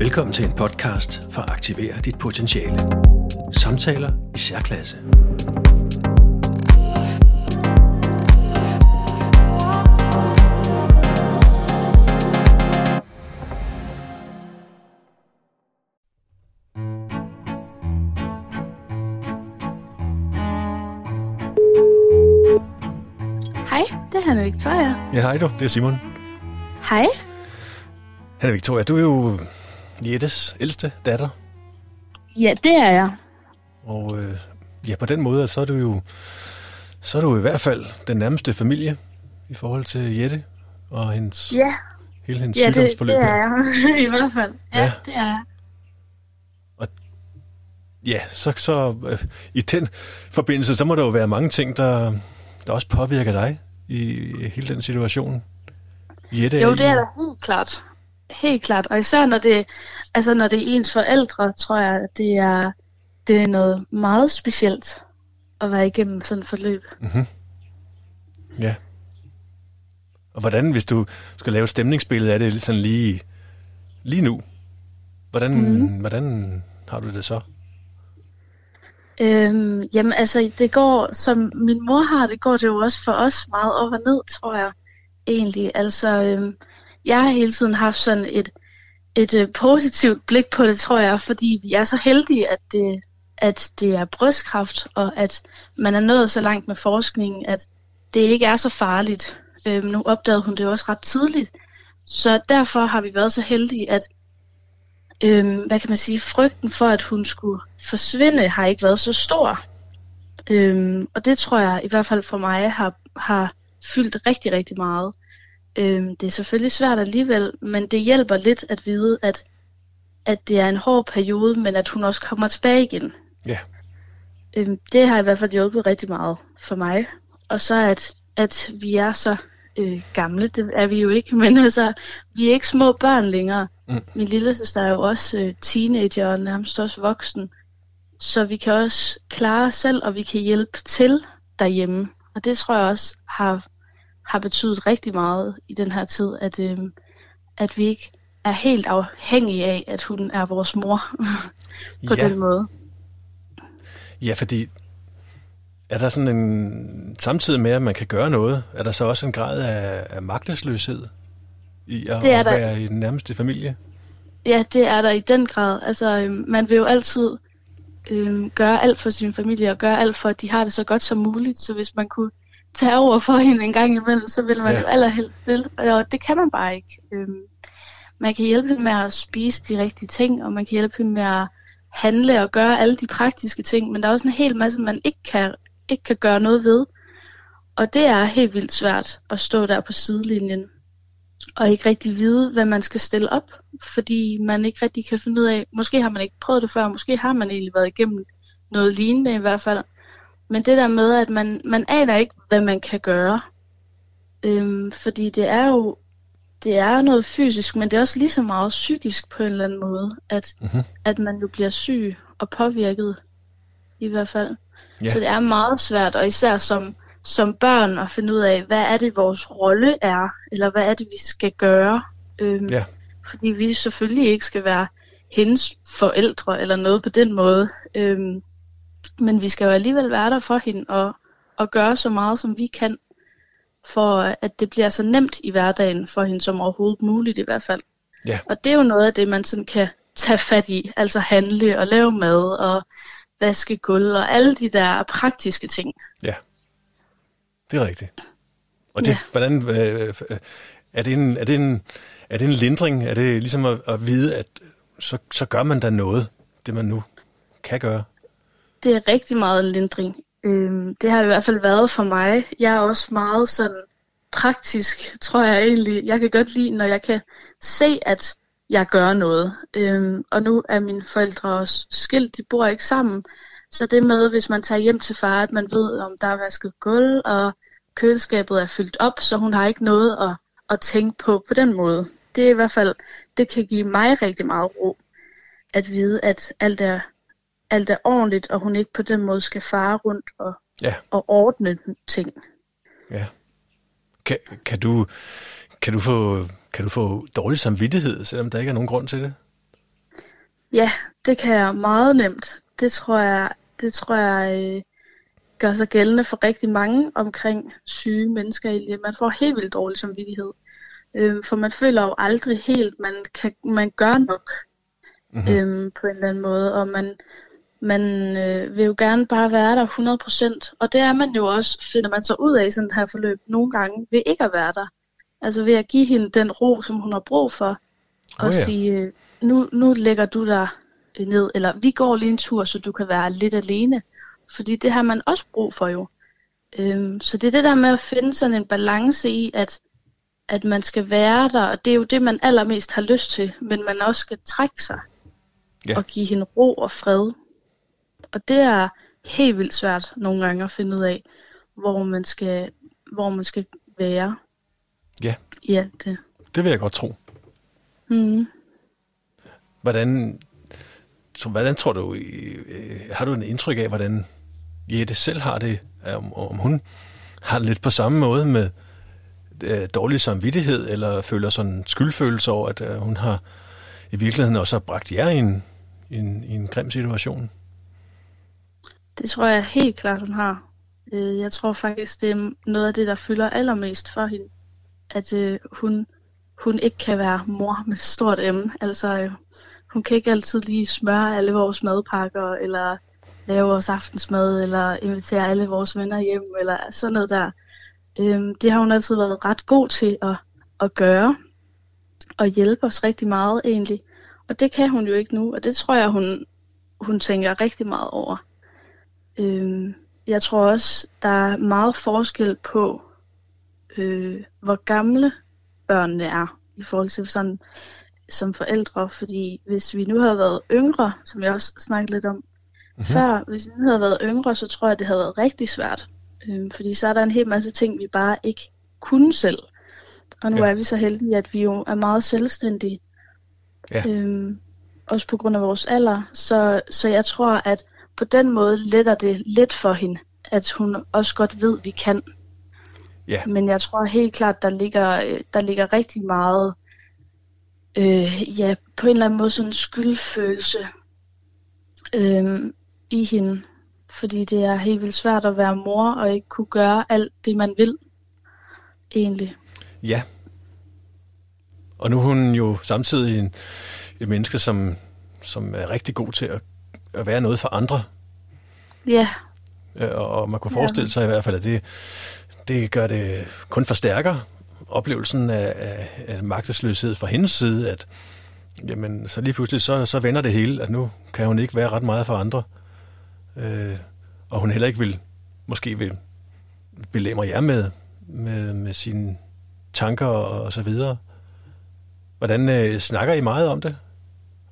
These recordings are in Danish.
Velkommen til en podcast for at aktivere dit potentiale. Samtaler i særklasse. Hej, det er Hanne Victoria. Ja, hej du. Det er Simon. Hej. Hanne Victoria, du er jo Jettes ældste datter. Ja, det er jeg. Og øh, ja, på den måde, så er du jo så er du i hvert fald den nærmeste familie i forhold til Jette og hendes, Ja, hele hendes ja det, sygdomsforløb. det her. er jeg. I hvert fald. Ja, Ja. ja, det er jeg. Ja, så, så øh, i den forbindelse, så må der jo være mange ting, der, der også påvirker dig i hele den situation. Jette Jo, i- det er der helt klart. Helt klart. Og især når det, altså når det er ens forældre, tror jeg, at det er, det er noget meget specielt at være igennem sådan et forløb. Mhm. Ja. Og hvordan, hvis du skal lave et stemningsbillede af det sådan lige, lige nu, hvordan, Mhm. mm. hvordan har du det så? Øhm, jamen altså, det går, som min mor har, det går det jo også for os meget op og ned, tror jeg egentlig. Altså, øhm, jeg har hele tiden haft sådan et, et øh, positivt blik på det, tror jeg, fordi vi er så heldige, at det, at det er brystkræft, og at man er nået så langt med forskningen, at det ikke er så farligt. Øhm, nu opdagede hun det jo også ret tidligt. Så derfor har vi været så heldige, at øhm, hvad kan man sige, frygten for, at hun skulle forsvinde, har ikke været så stor. Øhm, og det tror jeg i hvert fald for mig har, har fyldt rigtig, rigtig meget. Øhm, det er selvfølgelig svært alligevel, men det hjælper lidt at vide, at, at det er en hård periode, men at hun også kommer tilbage igen. Ja. Øhm, det har i hvert fald hjulpet rigtig meget for mig. Og så at, at vi er så øh, gamle, det er vi jo ikke, men altså, vi er ikke små børn længere. Mm. Min lille søster er jo også øh, teenager og nærmest også voksen. Så vi kan også klare os selv, og vi kan hjælpe til derhjemme. Og det tror jeg også har, har betydet rigtig meget i den her tid, at, øh, at vi ikke er helt afhængige af, at hun er vores mor på ja, den måde. ja, fordi er der sådan en, samtidig med, at man kan gøre noget, er der så også en grad af, af magtesløshed i at, Det er at der. være i den nærmeste familie? Ja, det er der i den grad. Altså, øhm, man vil jo altid øhm, gøre alt for sin familie, og gøre alt for, at de har det så godt som muligt. Så hvis man kunne tage over for hende en gang imellem, så vil man Ja. jo allerhelst stille. Og det kan man bare ikke. Øhm, man kan hjælpe hende med at spise de rigtige ting, og man kan hjælpe hende med at handle og gøre alle de praktiske ting. Men der er også en hel masse, man ikke kan, ikke kan gøre noget ved. Og det er helt vildt svært at stå der på sidelinjen og ikke rigtig vide, hvad man skal stille op, fordi man ikke rigtig kan finde ud af, måske har man ikke prøvet det før, måske har man egentlig været igennem noget lignende i hvert fald. Men det der med, at man, man aner ikke, hvad man kan gøre. Øhm, fordi det er jo det er noget fysisk, men det er også lige så meget psykisk på en eller anden måde, at, Mhm. at man jo bliver syg og påvirket i hvert fald. Ja. Så det er meget svært, og især som, som børn at finde ud af, hvad er det vores rolle er, eller hvad er det vi skal gøre. Øhm, Ja. Fordi vi selvfølgelig ikke skal være hendes forældre eller noget på den måde. Øhm, men vi skal jo alligevel være der for hende og, og gøre så meget som vi kan, for at det bliver så nemt i hverdagen for hende som overhovedet muligt i hvert fald. Ja. Og det er jo noget af det, man sådan kan tage fat i, altså handle og lave mad og vaske gulv og alle de der praktiske ting. Ja, det er rigtigt. Og det, Ja. hvordan, øh, øh, er, det en, er, det en, er det en lindring? Er det ligesom at, at vide, at så, så gør man da noget, det man nu kan gøre? Det er rigtig meget lindring. Øhm, det har det i hvert fald været for mig. Jeg er også meget sådan praktisk, tror jeg egentlig. Jeg kan godt lide, når jeg kan se, at jeg gør noget. Øhm, og nu er mine forældre også skilt, de bor ikke sammen. Så det med, hvis man tager hjem til far, at man ved, om der er vasket gulv, og køleskabet er fyldt op, så hun har ikke noget at, at tænke på på den måde. Det er i hvert fald, det kan give mig rigtig meget ro, at vide, at alt er alt er ordentligt, og hun ikke på den måde skal fare rundt og, Ja. og ordne ting. Ja. Kan, kan, du, kan, du få, kan du få dårlig samvittighed, selvom der ikke er nogen grund til det? Ja, det kan jeg meget nemt. Det tror jeg, det tror jeg øh, gør sig gældende for rigtig mange omkring syge mennesker. Egentlig. Man får helt vildt dårlig samvittighed. Øh, for man føler jo aldrig helt, man kan man gør nok mm-hmm. øh, på en eller anden måde. Og man, man øh, vil jo gerne bare være der 100%. Og det er man jo også, finder man så ud af i sådan her forløb nogle gange, ved ikke at være der. Altså ved at give hende den ro, som hun har brug for. Og oh, ja. sige, øh, nu, nu lægger du dig ned, eller vi går lige en tur, så du kan være lidt alene. Fordi det har man også brug for jo. Øhm, så det er det der med at finde sådan en balance i, at, at man skal være der, og det er jo det, man allermest har lyst til, men man også skal trække sig ja. og give hende ro og fred. Og det er helt vildt svært nogle gange at finde ud af, hvor man skal, hvor man skal være. Ja. Ja, det. Det vil jeg godt tro. Mm. Hvordan, så, hvordan tror du, øh, har du en indtryk af, hvordan Jette selv har det, om, om hun har det lidt på samme måde med øh, dårlig samvittighed, eller føler sådan skyldfølelse over, at øh, hun har i virkeligheden også har bragt jer i en, i en, i en grim situation? Det tror jeg helt klart, hun har. Øh, jeg tror faktisk, det er noget af det, der fylder allermest for hende. At øh, hun, hun ikke kan være mor med stort M. Altså, øh, hun kan ikke altid lige smøre alle vores madpakker, eller lave vores aftensmad, eller invitere alle vores venner hjem, eller sådan noget der. Øhm, det har hun altid været ret god til at, at gøre, og hjælpe os rigtig meget egentlig. Og det kan hun jo ikke nu, og det tror jeg, hun, hun tænker rigtig meget over. Øhm, jeg tror også, der er meget forskel på, øh, hvor gamle børnene er, i forhold til sådan som forældre, fordi hvis vi nu havde været yngre, som jeg også snakkede lidt om mm-hmm. før, hvis vi nu havde været yngre, så tror jeg, det havde været rigtig svært. Øhm, fordi så er der en hel masse ting, vi bare ikke kunne selv. Og nu ja. er vi så heldige, at vi jo er meget selvstændige. Ja. Øhm, også på grund af vores alder. Så, så jeg tror, at på den måde letter det lidt for hende, at hun også godt ved, at vi kan. Ja. Men jeg tror helt klart, der ligger, der ligger rigtig meget øh, ja, på en eller anden måde sådan en skyldfølelse øh, i hende. Fordi det er helt vildt svært at være mor og ikke kunne gøre alt det, man vil. Egentlig. Ja. Og nu er hun jo samtidig en, et menneske, som, som er rigtig god til at, at være noget for andre. Ja. Øh, og man kunne forestille sig i hvert fald, at det, det gør det kun forstærker oplevelsen af, af, af magtesløshed fra hendes side, at jamen, så lige pludselig så, så vender det hele, at nu kan hun ikke være ret meget for andre. Øh, og hun heller ikke vil, måske vil belemre jer med, med, med sine tanker og, og så videre. Hvordan øh, snakker I meget om det?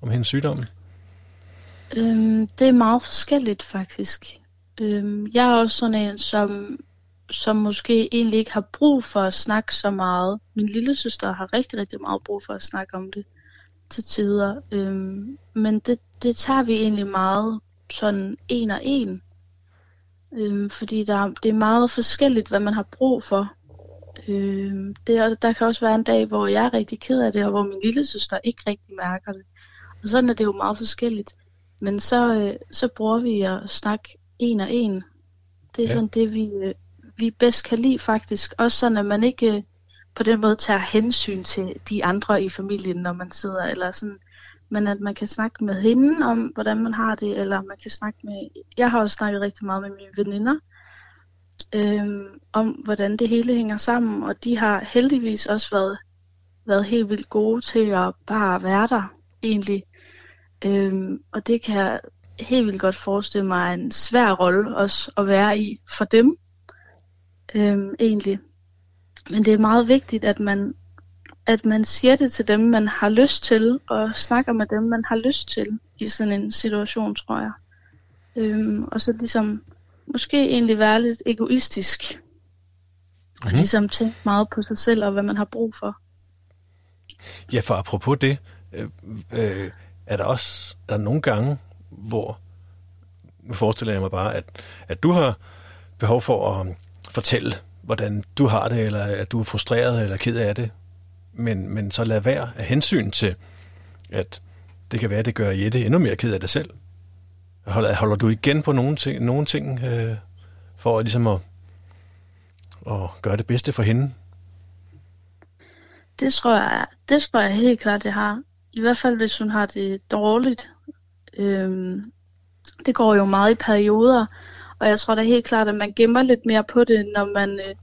Om hendes sygdom? Øhm, det er meget forskelligt faktisk. Øhm, jeg er også sådan en, som som måske egentlig ikke har brug for at snakke så meget. Min lille søster har rigtig, rigtig meget brug for at snakke om det til tider. Øhm, men det, det tager vi egentlig meget sådan en og en. Øhm, fordi der, det er meget forskelligt, hvad man har brug for. Øhm, det, der kan også være en dag, hvor jeg er rigtig ked af det, og hvor min lille søster ikke rigtig mærker det. Og sådan er det jo meget forskelligt. Men så, øh, så bruger vi at snakke en og en. Det er ja. sådan det, vi, øh, vi bedst kan lide faktisk. Også sådan, at man ikke øh, på den måde tager hensyn til de andre i familien, når man sidder, eller sådan, men at man kan snakke med hende om, hvordan man har det, eller man kan snakke med, jeg har også snakket rigtig meget med mine veninder, øhm, om hvordan det hele hænger sammen, og de har heldigvis også været, været helt vildt gode til at bare være der, egentlig. Øhm, og det kan jeg helt vildt godt forestille mig en svær rolle også at være i for dem, øhm, egentlig. Men det er meget vigtigt, at man, at man siger det til dem, man har lyst til, og snakker med dem, man har lyst til i sådan en situation, tror jeg. Øhm, og så ligesom, måske egentlig være lidt egoistisk. Mm-hmm. Og mhm. ligesom tænke meget på sig selv og hvad man har brug for. Ja, for apropos det, øh, øh, er der også er der nogle gange, hvor, nu forestiller jeg mig bare, at, at du har behov for at um, fortælle, hvordan du har det, eller at du er frustreret eller ked af det. Men, men så lad være af hensyn til, at det kan være, at det gør Jette endnu mere ked af dig selv. Holder, holder du igen på nogle ting, nogle ting øh, for ligesom at, at gøre det bedste for hende? Det tror jeg, det tror jeg helt klart, det har. I hvert fald, hvis hun har det dårligt. Øhm, det går jo meget i perioder, og jeg tror da helt klart, at man gemmer lidt mere på det, når, man, øh,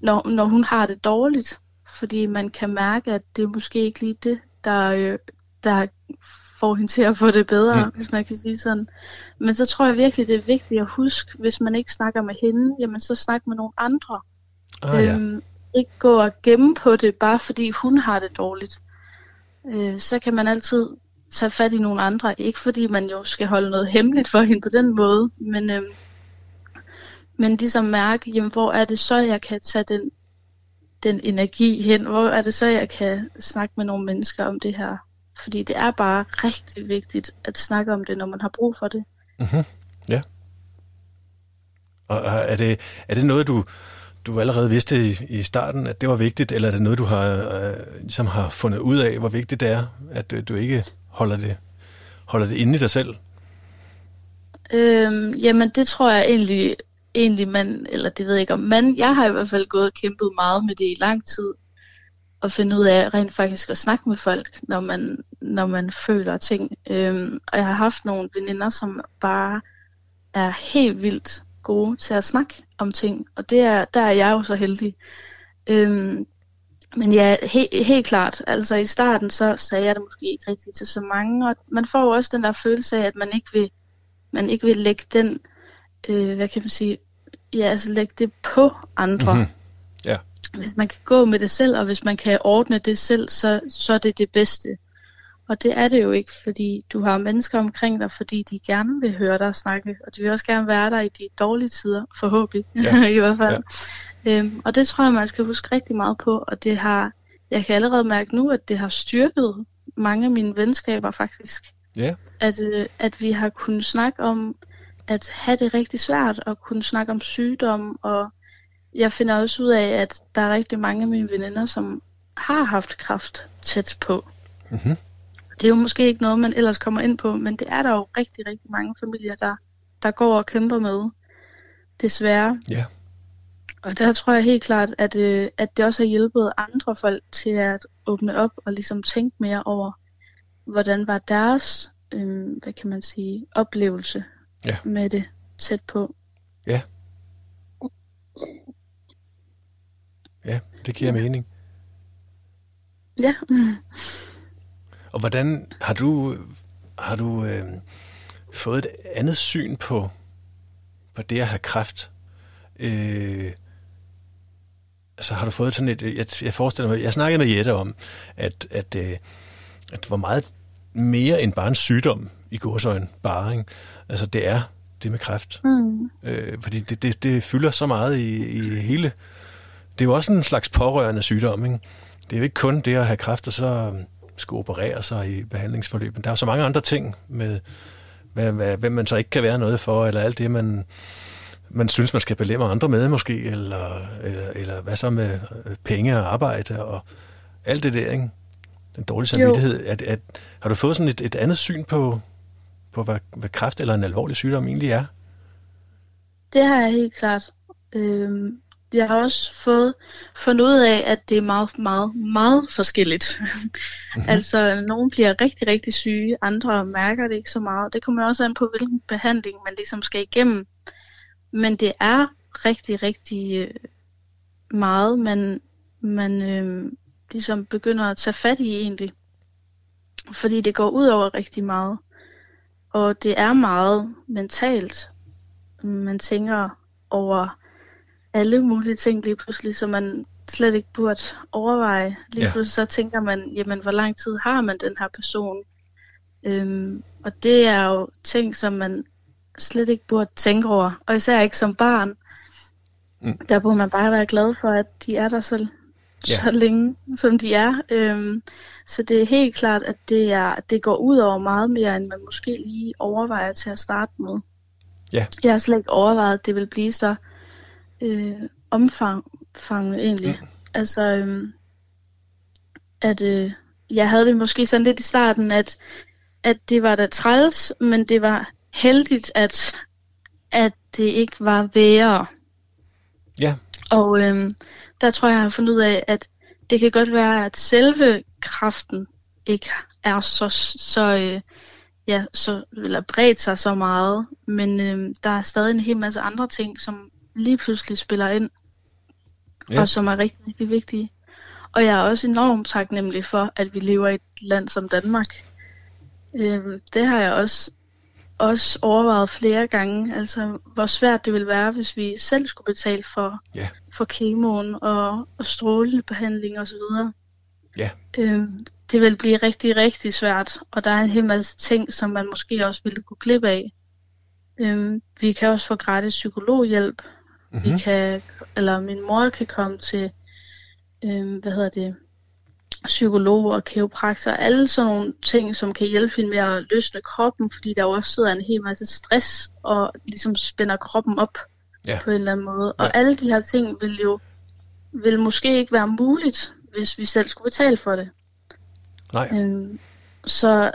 når, når hun har det dårligt. Fordi man kan mærke, at det er måske ikke lige det, der, øh, der får hende til at få det bedre, mm. hvis man kan sige sådan. Men så tror jeg virkelig, det er vigtigt at huske, hvis man ikke snakker med hende, jamen så snak med nogle andre. Ah, ja. øhm, ikke gå og gemme på det, bare fordi hun har det dårligt. Øh, så kan man altid tage fat i nogle andre. Ikke fordi man jo skal holde noget hemmeligt for hende på den måde, men, øh, men ligesom mærke, jamen, hvor er det så, jeg kan tage den, den energi hen? Hvor er det så, jeg kan snakke med nogle mennesker om det her? Fordi det er bare rigtig vigtigt at snakke om det, når man har brug for det. Mm-hmm. Ja. Og er det, er det noget, du, du allerede vidste i, i starten, at det var vigtigt, eller er det noget, du har, øh, ligesom har fundet ud af, hvor vigtigt det er, at øh, du ikke holder det, holder det inde i dig selv? Øhm, jamen, det tror jeg egentlig, egentlig man, eller det ved jeg ikke om, men jeg har i hvert fald gået og kæmpet meget med det i lang tid, at finde ud af rent faktisk at snakke med folk, når man, når man føler ting. Øhm, og jeg har haft nogle veninder, som bare er helt vildt gode til at snakke om ting, og det er, der er jeg jo så heldig. Øhm, men ja, he, helt klart, altså i starten så sagde jeg det måske ikke rigtigt til så mange, og man får jo også den der følelse af, at man ikke vil, man ikke vil lægge den, øh, hvad kan man sige, ja, altså lægge det på andre. Mm-hmm. Ja. Hvis man kan gå med det selv, og hvis man kan ordne det selv, så, så er det det bedste. Og det er det jo ikke, fordi du har mennesker omkring dig, fordi de gerne vil høre dig snakke, og de vil også gerne være der i de dårlige tider, forhåbentlig ja. i hvert fald. Ja. Øhm, og det tror jeg, man skal huske rigtig meget på, og det har, jeg kan allerede mærke nu, at det har styrket mange af mine venskaber faktisk. Ja. At, øh, at vi har kunnet snakke om at have det rigtig svært, og kunne snakke om sygdom, og jeg finder også ud af, at der er rigtig mange af mine veninder, som har haft kraft tæt på. Mm-hmm. Det er jo måske ikke noget, man ellers kommer ind på, men det er der jo rigtig, rigtig mange familier, der, der går og kæmper med. Desværre. Ja. Og der tror jeg helt klart, at, øh, at det også har hjulpet andre folk til at åbne op og ligesom tænke mere over, hvordan var deres, øh, hvad kan man sige, oplevelse ja. med det tæt på. Ja. Ja, det giver ja. mening. Ja. Og hvordan har du, har du øh, fået et andet syn på, på det at have kræft? Øh, altså har du fået sådan et, jeg, jeg forestiller mig, jeg snakkede med Jette om, at, at, øh, at hvor meget mere end bare en sygdom i godsøjen bare, ikke? Altså det er det med kræft. Mm. Øh, fordi det, det, det fylder så meget i, i hele... Det er jo også en slags pårørende sygdom, ikke? Det er jo ikke kun det at have kræft, og så skulle operere sig i behandlingsforløbet. Der er så mange andre ting med, hvad, hvad, hvem man så ikke kan være noget for, eller alt det, man, man synes, man skal belemre andre med måske, eller, eller, eller hvad så med øh, penge og arbejde og alt det der, ikke? Den dårlige samvittighed. At, at, har du fået sådan et, et andet syn på, på hvad, hvad kræft eller en alvorlig sygdom egentlig er? Det har jeg helt klart. Øhm, jeg har også fået fundet ud af, at det er meget, meget, meget forskelligt. Mm-hmm. altså, nogle bliver rigtig, rigtig syge, andre mærker det ikke så meget. Det kommer også an på, hvilken behandling man ligesom skal igennem. Men det er rigtig, rigtig øh, meget, man, man øh, ligesom begynder at tage fat i egentlig. Fordi det går ud over rigtig meget. Og det er meget mentalt. Man tænker over alle mulige ting lige pludselig, som man slet ikke burde overveje. Lige ja. pludselig så tænker man, jamen hvor lang tid har man den her person? Øhm, og det er jo ting, som man slet ikke burde tænke over. Og især ikke som barn. Mm. Der burde man bare være glad for, at de er der så, ja. så længe, som de er. Øhm, så det er helt klart, at det, er, det går ud over meget mere, end man måske lige overvejer til at starte med. Ja. Jeg har slet ikke overvejet, at det vil blive så øh, omfang egentlig. Mm. Altså, øh, at øh, jeg havde det måske sådan lidt i starten, at at det var da træls, men det var heldigt, at, at det ikke var værre. Ja. Og øhm, der tror jeg, jeg har fundet ud af, at det kan godt være, at selve kraften ikke er så, så, øh, ja, så eller bredt sig så meget, men øh, der er stadig en hel masse andre ting, som lige pludselig spiller ind, ja. og som er rigtig, rigtig vigtige. Og jeg er også enormt taknemmelig for, at vi lever i et land som Danmark. Øh, det har jeg også, også overvejet flere gange, altså hvor svært det ville være, hvis vi selv skulle betale for, ja. for kemoen og, og strålebehandling osv. Ja. Øh, det vil blive rigtig, rigtig svært, og der er en hel masse ting, som man måske også ville kunne klippe af. Øhm, vi kan også få gratis psykologhjælp. Mm-hmm. Vi kan, eller min mor kan komme til, øhm, hvad hedder det, psykolog og kiropraktor, alle sådan nogle ting, som kan hjælpe hende med at løsne kroppen, fordi der også sidder en hel masse stress og ligesom spænder kroppen op ja. på en eller anden måde. Og ja. alle de her ting vil jo vil måske ikke være muligt, hvis vi selv skulle betale for det. Nej. Øhm, så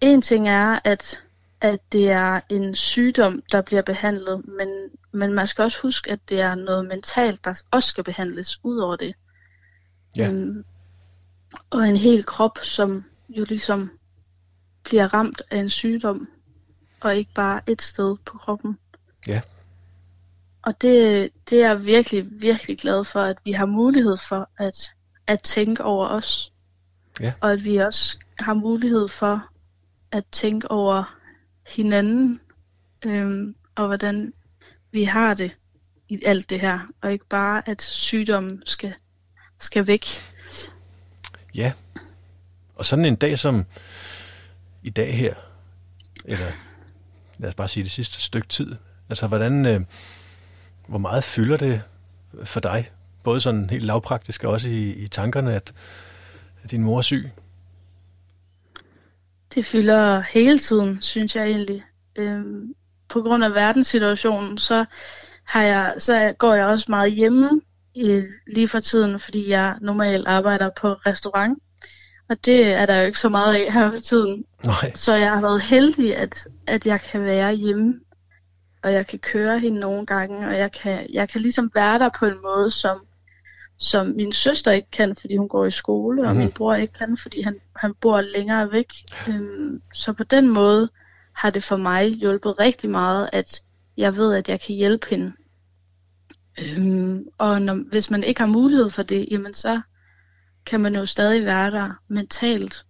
en ting er, at, at det er en sygdom, der bliver behandlet, men, men man skal også huske, at det er noget mentalt, der også skal behandles ud over det. Ja. Øhm, og en hel krop, som jo ligesom bliver ramt af en sygdom, og ikke bare et sted på kroppen. Ja. Og det, det er jeg virkelig, virkelig glad for, at vi har mulighed for at, at tænke over os. Ja. Og at vi også har mulighed for at tænke over hinanden, øhm, og hvordan vi har det i alt det her, og ikke bare, at sygdommen skal, skal væk. Ja, og sådan en dag som i dag her, eller lad os bare sige det sidste stykke tid, altså hvordan, øh, hvor meget fylder det for dig, både sådan helt lavpraktisk og også i, i tankerne, at, at din mor er syg? Det fylder hele tiden, synes jeg egentlig. Øhm, på grund af verdenssituationen, så, har jeg, så går jeg også meget hjemme i, lige for tiden, fordi jeg normalt arbejder på restaurant. Og det er der jo ikke så meget af her for tiden. Nej. Så jeg har været heldig, at, at jeg kan være hjemme, og jeg kan køre hende nogle gange, og jeg kan, jeg kan ligesom være der på en måde, som som min søster ikke kan, fordi hun går i skole, mm-hmm. og min mhm. bror ikke kan, fordi han, han bor længere væk. Øhm, så på den måde har det for mig hjulpet rigtig meget, at jeg ved, at jeg kan hjælpe hende. Øhm, og når, hvis man ikke har mulighed for det, jamen så kan man jo stadig være der mentalt.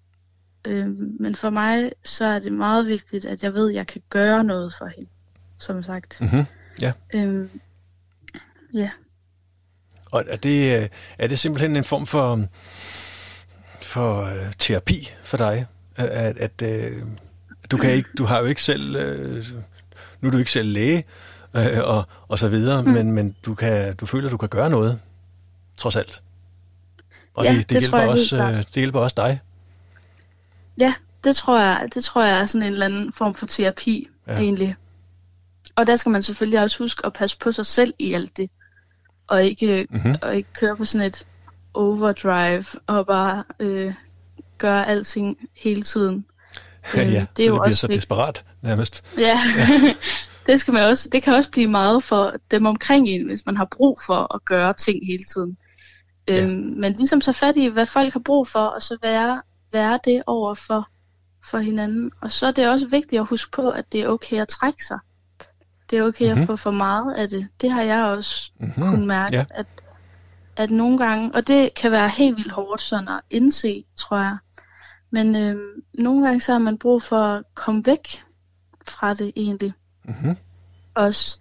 Øhm, men for mig, så er det meget vigtigt, at jeg ved, at jeg kan gøre noget for hende, som sagt. Mm-hmm. Ja. Øhm, ja. Og er det, øh, er det simpelthen en form for, for uh, terapi for dig? At, at uh, du, kan ikke, du har jo ikke selv, uh, nu er du ikke selv læge uh, og, og så videre, mm. men, men du, kan, du føler, du kan gøre noget, trods alt. Og ja, det, det, det, hjælper også, uh, det hjælper også dig. Ja, det tror jeg, det tror jeg er sådan en eller anden form for terapi, ja. egentlig. Og der skal man selvfølgelig også huske at passe på sig selv i alt det og ikke, mm-hmm. og ikke køre på sådan et overdrive og bare øh, gøre alting hele tiden. Ja, ja, øh, det, er jo det bliver så vigtigt. desperat nærmest. Ja, ja. det, skal man også, det kan også blive meget for dem omkring en, hvis man har brug for at gøre ting hele tiden. Ja. Øhm, men ligesom så fat i, hvad folk har brug for, og så være, være det over for, for hinanden. Og så er det også vigtigt at huske på, at det er okay at trække sig det er okay mm-hmm. at mhm. få for meget af det. Det har jeg også mm-hmm. kunnet mærke, ja. at, at nogle gange, og det kan være helt vildt hårdt sådan at indse, tror jeg. Men øh, nogle gange så har man brug for at komme væk fra det egentlig. Mm-hmm. Også.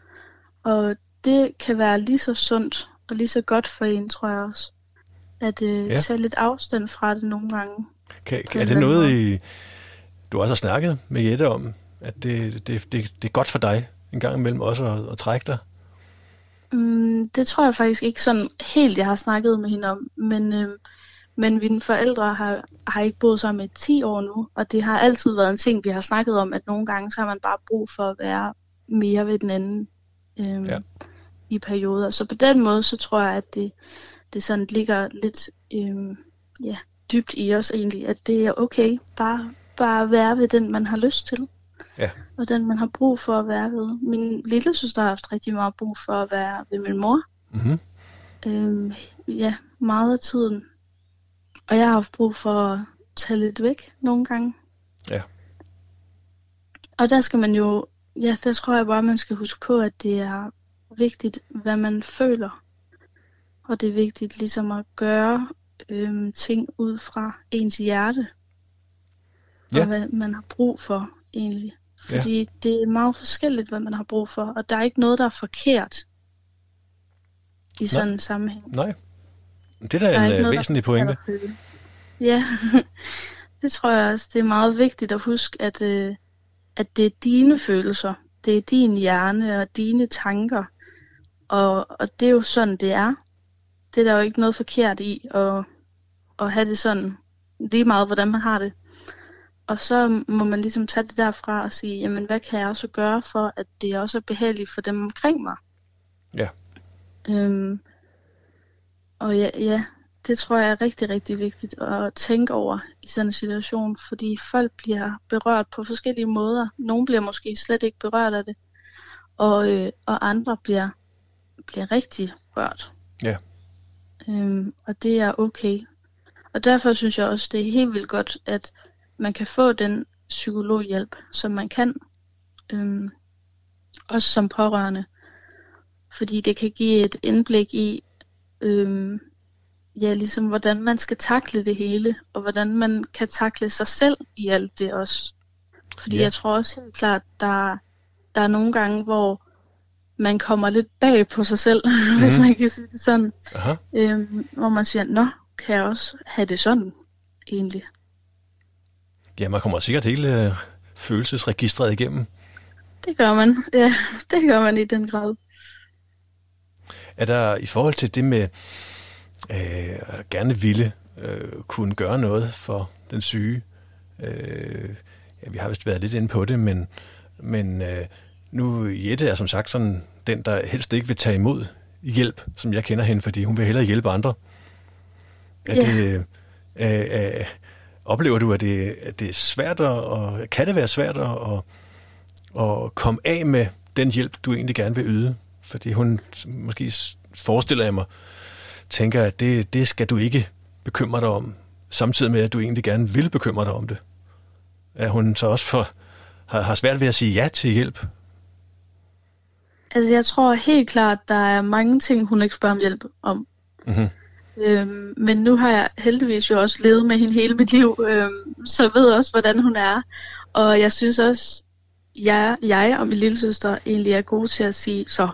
Og det kan være lige så sundt og lige så godt for en, tror jeg også. At øh, ja. tage lidt afstand fra det nogle gange. Kan, er det noget, I, du også har snakket med Jette om, at det, det, det, det er godt for dig en gang imellem også at, at trække dig? Mm, det tror jeg faktisk ikke sådan helt, jeg har snakket med hende om. Men, øh, men mine forældre har, har ikke boet sammen i 10 år nu, og det har altid været en ting, vi har snakket om, at nogle gange så har man bare brug for at være mere ved den anden øh, ja. i perioder. Så på den måde, så tror jeg, at det, det sådan ligger lidt øh, ja, dybt i os egentlig, at det er okay bare, bare være ved den, man har lyst til. Ja. Og den, man har brug for at være ved. Min lille søster har haft rigtig meget brug for at være ved min mor. Mm-hmm. Øhm, ja, meget af tiden. Og jeg har haft brug for at tage lidt væk nogle gange. Ja. Og der skal man jo, ja, der tror jeg bare, man skal huske på, at det er vigtigt, hvad man føler. Og det er vigtigt ligesom at gøre øhm, ting ud fra ens hjerte. Ja. Og hvad man har brug for egentlig. Fordi ja. det er meget forskelligt, hvad man har brug for. Og der er ikke noget, der er forkert i sådan en sammenhæng. Nej. Det er da Der er en ikke øh, noget, væsentlig er pointe. Ja, det tror jeg også. Det er meget vigtigt at huske, at, øh, at det er dine følelser. Det er din hjerne og dine tanker. Og, og det er jo sådan, det er. Det er der jo ikke noget forkert i at, at have det sådan. Lige meget, hvordan man har det. Og så må man ligesom tage det derfra og sige, jamen hvad kan jeg også gøre for, at det også er behageligt for dem omkring mig. Ja. Øhm, og ja, ja, det tror jeg er rigtig, rigtig vigtigt at tænke over i sådan en situation, fordi folk bliver berørt på forskellige måder. Nogle bliver måske slet ikke berørt af det, og, øh, og andre bliver, bliver rigtig rørt. Ja. Øhm, og det er okay. Og derfor synes jeg også, det er helt vildt godt, at man kan få den psykologhjælp, som man kan. Øhm, også som pårørende. Fordi det kan give et indblik i, øhm, ja, ligesom hvordan man skal takle det hele, og hvordan man kan takle sig selv i alt det også. Fordi Ja. jeg tror også helt klart, der, der er nogle gange, hvor man kommer lidt bag på sig selv, mm. hvis Mhm. man kan sige det sådan. Aha. Øhm, hvor man siger, nå, kan jeg også have det sådan, egentlig. Ja, man kommer sikkert hele øh, følelsesregistret igennem. Det gør man, ja, det gør man i den grad. Er der i forhold til det med øh, at gerne ville øh, kunne gøre noget for den syge? Øh, ja, vi har vist været lidt inde på det, men, men øh, nu Jette er som sagt sådan den, der helst ikke vil tage imod hjælp, som jeg kender hende, fordi hun vil hellere hjælpe andre. Er Ja. det, øh, øh, oplever du, at det, at det er svært, at, og kan det være svært at, at, at komme af med den hjælp, du egentlig gerne vil yde? Fordi hun måske forestiller jeg mig, tænker, at det, det skal du ikke bekymre dig om, samtidig med, at du egentlig gerne vil bekymre dig om det. Er hun så også for, har, har svært ved at sige ja til hjælp? Altså jeg tror helt klart, der er mange ting, hun ikke spørger om hjælp om. Mm-hmm. Øhm, men nu har jeg heldigvis jo også levet med hende hele mit liv, øhm, så ved også, hvordan hun er. Og jeg synes også, jeg, jeg og min lille søster egentlig er gode til at sige, så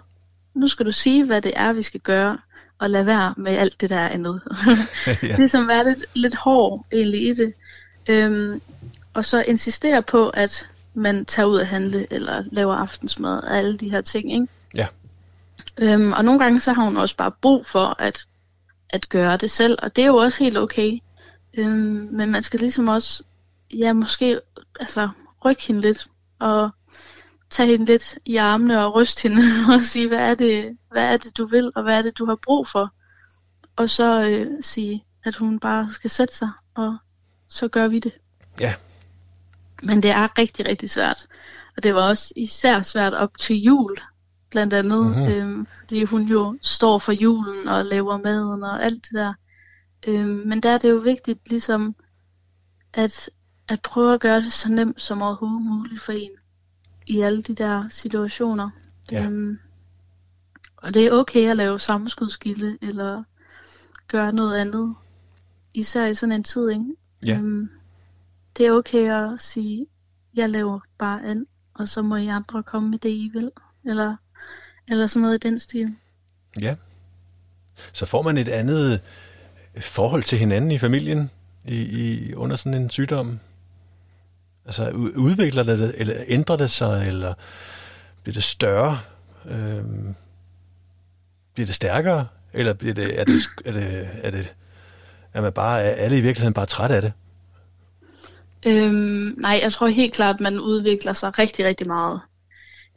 nu skal du sige, hvad det er, vi skal gøre, og lade være med alt det der andet. ja. ligesom være lidt, lidt hård egentlig i det. Øhm, og så insistere på, at man tager ud at handle, eller laver aftensmad, og alle de her ting, ikke? Ja. Øhm, og nogle gange så har hun også bare brug for at, at gøre det selv, og det er jo også helt okay. Øhm, men man skal ligesom også, ja, måske altså, rykke hende lidt, og tage hende lidt i armene og ryste hende, og sige, hvad er, det, hvad er det, du vil, og hvad er det, du har brug for? Og så øh, sige, at hun bare skal sætte sig, og så gør vi det. Ja. Men det er rigtig, rigtig svært. Og det var også især svært op til jul, blandt andet, Mhm. mm-hmm. øhm, fordi hun jo står for julen og laver maden og alt det der. Øhm, men der er det jo vigtigt ligesom at, at prøve at gøre det så nemt som overhovedet muligt for en i alle de der situationer. Ja. Øhm, og det er okay at lave sammenskudskilde eller gøre noget andet. Især i sådan en tid, ikke? Ja. Øhm, det er okay at sige, jeg laver bare an, og så må I andre komme med det, I vil. Eller, eller sådan noget i den stil. Ja. Så får man et andet forhold til hinanden i familien i, i, under sådan en sygdom? Altså udvikler det, eller ændrer det sig, eller bliver det større? Øhm, bliver det stærkere? Eller bliver det, er, det, er, det, er, det, er man bare, er alle i virkeligheden bare træt af det? Øhm, nej, jeg tror helt klart, at man udvikler sig rigtig, rigtig meget.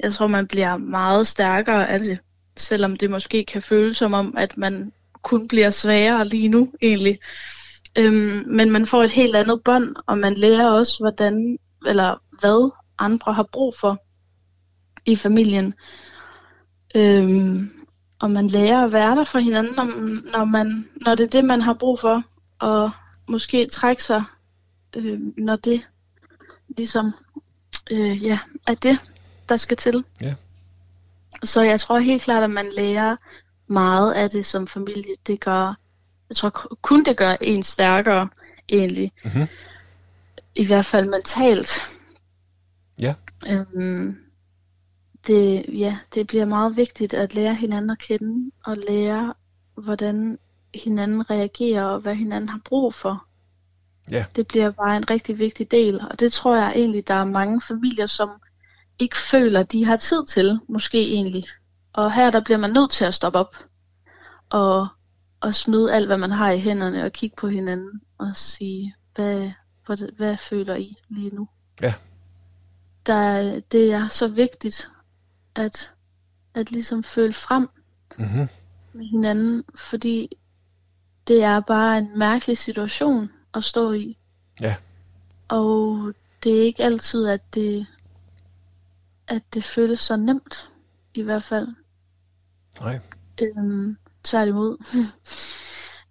Jeg tror, man bliver meget stærkere af det, selvom det måske kan føles som om, at man kun bliver svagere lige nu, egentlig. Øhm, men man får et helt andet bånd, og man lærer også, hvordan eller hvad andre har brug for i familien. Øhm, og man lærer at være der for hinanden, når, når, man, når det er det, man har brug for, og måske trække sig, øh, når det ligesom øh, ja, er det, der skal til. Ja. Så jeg tror helt klart, at man lærer meget af det som familie. Det gør, jeg tror kun det gør en stærkere egentlig. Mm-hmm. I hvert fald mentalt. Ja. Øhm, det, ja, det bliver meget vigtigt at lære hinanden at kende, og lære, hvordan hinanden reagerer, og hvad hinanden har brug for. Ja. Det bliver bare en rigtig vigtig del, og det tror jeg egentlig, der er mange familier, som ikke føler, de har tid til, måske egentlig. Og her der bliver man nødt til at stoppe op, og, og smide alt, hvad man har i hænderne, og kigge på hinanden, og sige, hvad, hvad, hvad føler I lige nu? Ja. Der, det er så vigtigt, at, at ligesom føle frem Mm-hmm. med hinanden, fordi det er bare en mærkelig situation at stå i. Ja. Og det er ikke altid, at det, at det føles så nemt, i hvert fald. Nej. Øhm, tværtimod.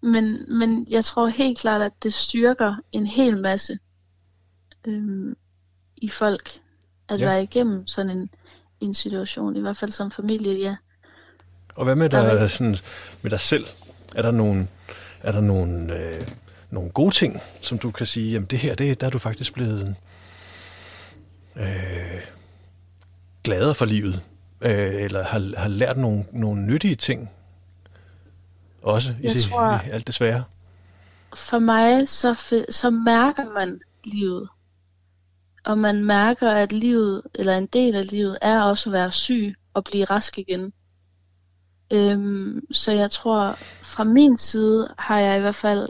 men, men jeg tror helt klart, at det styrker en hel masse øhm, i folk at Ja. være igennem sådan en, en situation, i hvert fald som familie, ja. Og hvad med Der er dig, sådan, med dig selv? Er der nogle, er der nogle, øh, nogle gode ting, som du kan sige, jamen det her, det, der er du faktisk blevet øh, gladere for livet? Øh, eller har, har lært nogle, nogle nyttige ting? Også i, det, tror- i alt det svære? for mig, så, så mærker man livet. Og man mærker, at livet, eller en del af livet, er også at være syg og blive rask igen. Øhm, så jeg tror, fra min side har jeg i hvert fald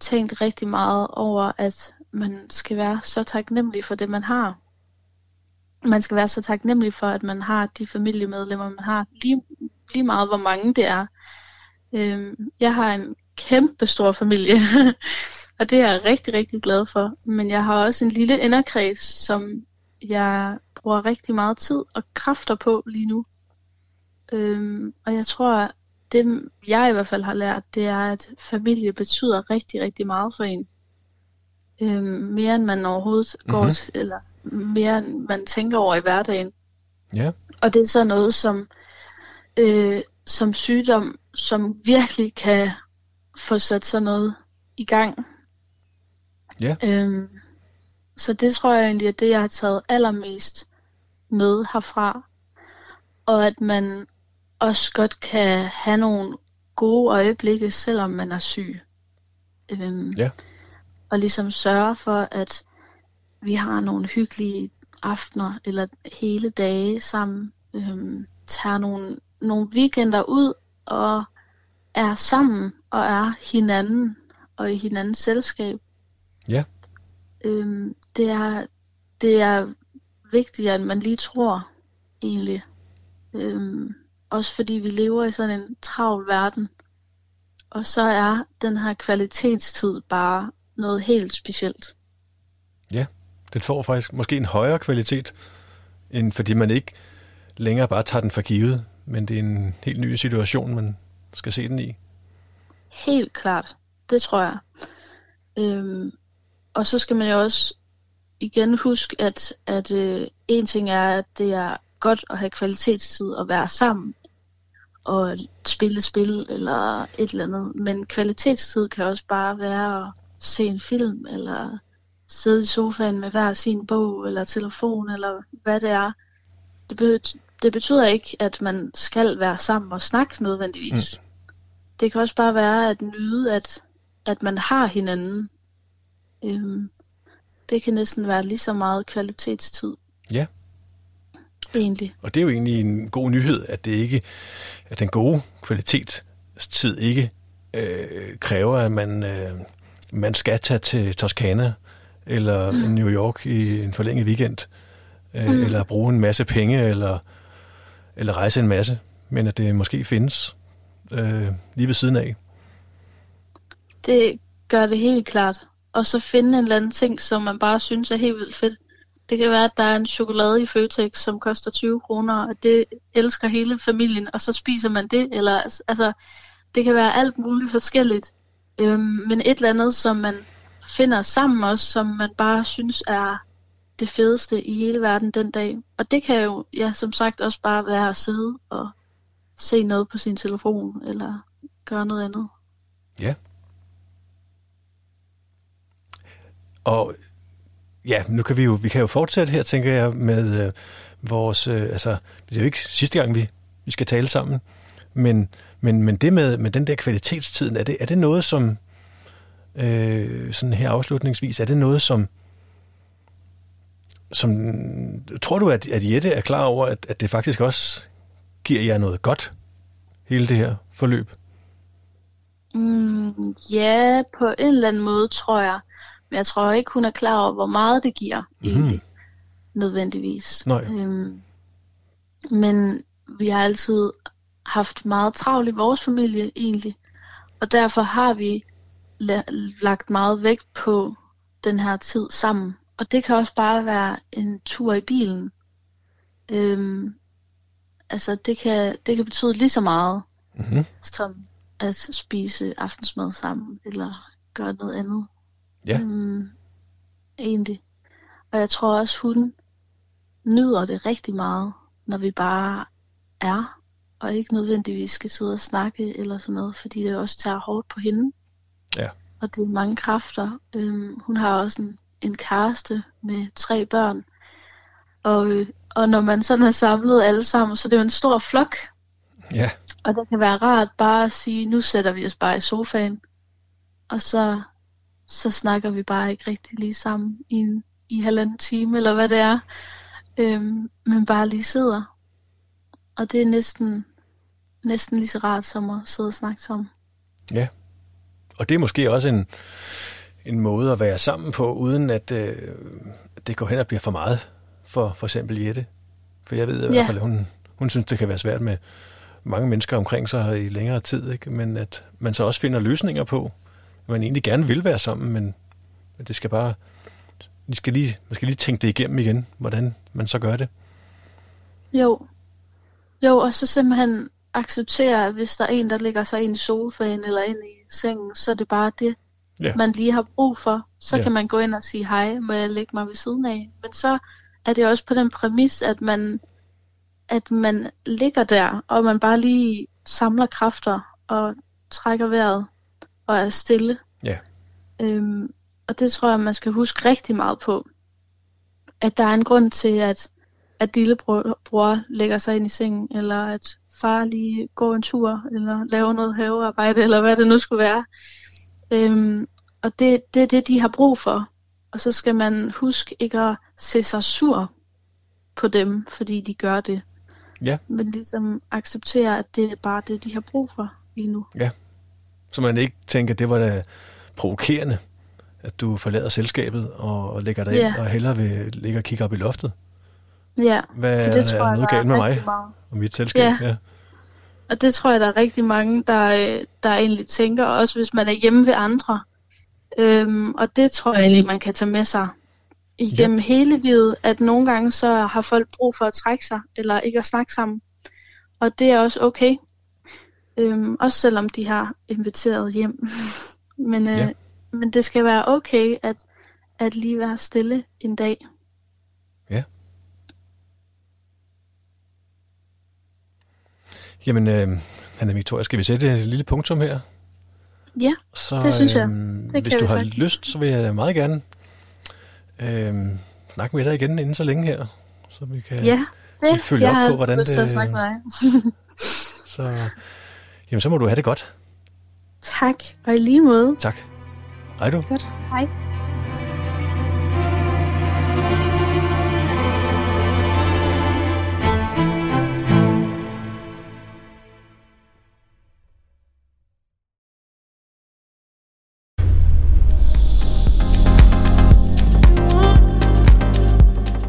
tænkt rigtig meget over, at man skal være så taknemmelig for det, man har. Man skal være så taknemmelig for, at man har de familiemedlemmer, man har. Lige, lige meget, hvor mange det er. Øhm, jeg har en kæmpe stor familie, og det er jeg rigtig, rigtig glad for. Men jeg har også en lille inderkreds, som jeg bruger rigtig meget tid og kræfter på lige nu. Øhm, og jeg tror, det jeg i hvert fald har lært, det er, at familie betyder rigtig, rigtig meget for en. Øhm, mere end man overhovedet mm-hmm. går Mhm. til, eller mere end man tænker over i hverdagen. Ja. Og det er så noget som, øh, som sygdom, som virkelig kan få sat sådan noget i gang. Ja. Øhm, så det tror jeg egentlig er det, jeg har taget allermest med herfra. Og at man også godt kan have nogle gode øjeblikke, selvom man er syg. Øhm, Ja. Og ligesom sørge for, at vi har nogle hyggelige aftener eller hele dage sammen. Øhm, tager nogle, nogle weekender ud og er sammen og er hinanden og i hinandens selskab. Ja. Øhm, det, er, det er vigtigere, end man lige tror, egentlig. Øhm, også fordi vi lever i sådan en travl verden. Og så er den her kvalitetstid bare noget helt specielt. Den får faktisk måske en højere kvalitet, end fordi man ikke længere bare tager den for givet, men det er en helt ny situation, man skal se den i. Helt klart. Det tror jeg. Øhm, og så skal man jo også igen huske, at, at øh, en ting er, at det er godt at have kvalitetstid og være sammen og spille spil eller et eller andet. Men kvalitetstid kan også bare være at se en film eller sidde i sofaen med hver sin bog eller telefon eller hvad det er. Det, be- det betyder ikke, at man skal være sammen og snakke nødvendigvis. Mm. Det kan også bare være at nyde, at, at man har hinanden. Øhm, det kan næsten være lige så meget kvalitetstid. Ja. Egentlig. Og det er jo egentlig en god nyhed, at det ikke, at den gode kvalitetstid ikke øh, kræver, at man, øh, man skal tage til Toskana eller mm. New York i en forlænget weekend, øh, mm. eller bruge en masse penge, eller, eller rejse en masse, men at det måske findes øh, lige ved siden af. Det gør det helt klart. Og så finde en eller anden ting, som man bare synes er helt vildt fedt. Det kan være, at der er en chokolade i Føtex, som koster 20 kroner, og det elsker hele familien, og så spiser man det. Eller, altså, det kan være alt muligt forskelligt. Øhm, men et eller andet, som man finder sammen også, som man bare synes er det fedeste i hele verden den dag. Og det kan jo, ja, som sagt, også bare være at sidde og se noget på sin telefon, eller gøre noget andet. Ja. Og ja, nu kan vi jo, vi kan jo fortsætte her, tænker jeg, med øh, vores, øh, altså, det er jo ikke sidste gang, vi, vi skal tale sammen, men, men, men det med, med den der kvalitetstiden, er det, er det noget, som, øh, sådan her afslutningsvis, er det noget, som, som tror du, at, at Jette er klar over, at, at det faktisk også giver jer noget godt, hele det her forløb? Mm, ja, på en eller anden måde, tror jeg. Men jeg tror ikke, hun er klar over, hvor meget det giver, mm-hmm. egentlig, nødvendigvis. Nej. Øhm, men vi har altid haft meget travlt i vores familie, egentlig. Og derfor har vi lagt meget vægt på den her tid sammen. Og det kan også bare være en tur i bilen. Øhm, altså det kan, det kan betyde lige så meget, mm-hmm. som at spise aftensmad sammen, eller gøre noget andet. Ja. Øhm, egentlig. Og jeg tror også, hun nyder det rigtig meget, når vi bare er, og ikke nødvendigvis skal sidde og snakke eller sådan noget, fordi det også tager hårdt på hende. Ja. Og det er mange kræfter. Øhm, hun har også en, en kæreste med tre børn. Og, øh, og når man sådan er samlet alle sammen, så det er jo en stor flok. Ja. Og det kan være rart bare at sige, nu sætter vi os bare i sofaen. Og så, så snakker vi bare ikke rigtig lige sammen i, en, i halvanden time, eller hvad det er. Øhm, men bare lige sidder. Og det er næsten, næsten lige så rart som at sidde og snakke sammen. Ja. Og det er måske også en, en måde at være sammen på, uden at øh, det går hen og bliver for meget for for eksempel Jette. For jeg ved i ja. hvert fald, at hun, hun synes, det kan være svært med mange mennesker omkring sig i længere tid, ikke? men at man så også finder løsninger på, at man egentlig gerne vil være sammen, men, men det skal bare, de skal lige, man skal lige tænke det igennem igen, hvordan man så gør det. Jo. Jo, og så simpelthen acceptere, at hvis der er en, der ligger sig ind i sofaen eller ind i sengen, så er det bare det, ja. man lige har brug for. Så ja. kan man gå ind og sige, hej, må jeg lægge mig ved siden af? Men så er det også på den præmis, at man, at man ligger der, og man bare lige samler kræfter og trækker vejret og er stille. Ja. Øhm, og det tror jeg, man skal huske rigtig meget på. At der er en grund til, at, at lillebror bror lægger sig ind i sengen, eller at far lige går en tur, eller laver noget havearbejde, eller hvad det nu skulle være. Øhm, og det, det er det, de har brug for. Og så skal man huske ikke at se sig sur på dem, fordi de gør det. Ja. Men ligesom acceptere, at det er bare det, de har brug for lige nu. Ja. Så man ikke tænker, at det var da provokerende, at du forlader selskabet og, og lægger dig ja. ind og hellere vil ligge og kigge op i loftet. Ja, Hvad for det tror er noget galt med mig meget. og mit selskab? Ja. ja. Og det tror jeg, der er rigtig mange, der, der egentlig tænker, også hvis man er hjemme ved andre. Øhm, og det tror jeg egentlig, man kan tage med sig igennem ja. hele livet, at nogle gange så har folk brug for at trække sig, eller ikke at snakke sammen. Og det er også okay. Øhm, også selvom de har inviteret hjem. men, øh, ja. men det skal være okay, at, at lige være stille en dag. Ja. Jamen, øh, Anna Victoria, skal vi sætte et lille punktum her? Ja, så, det synes jeg. Øhm, det hvis du har sagt. lyst, så vil jeg meget gerne øh, snakke med dig igen inden så længe her, så vi kan ja, det. følge jeg op på, hvordan det... Jeg snakke med så, jamen, så må du have det godt. Tak, og i lige måde. Tak. Hej du. Godt, hej.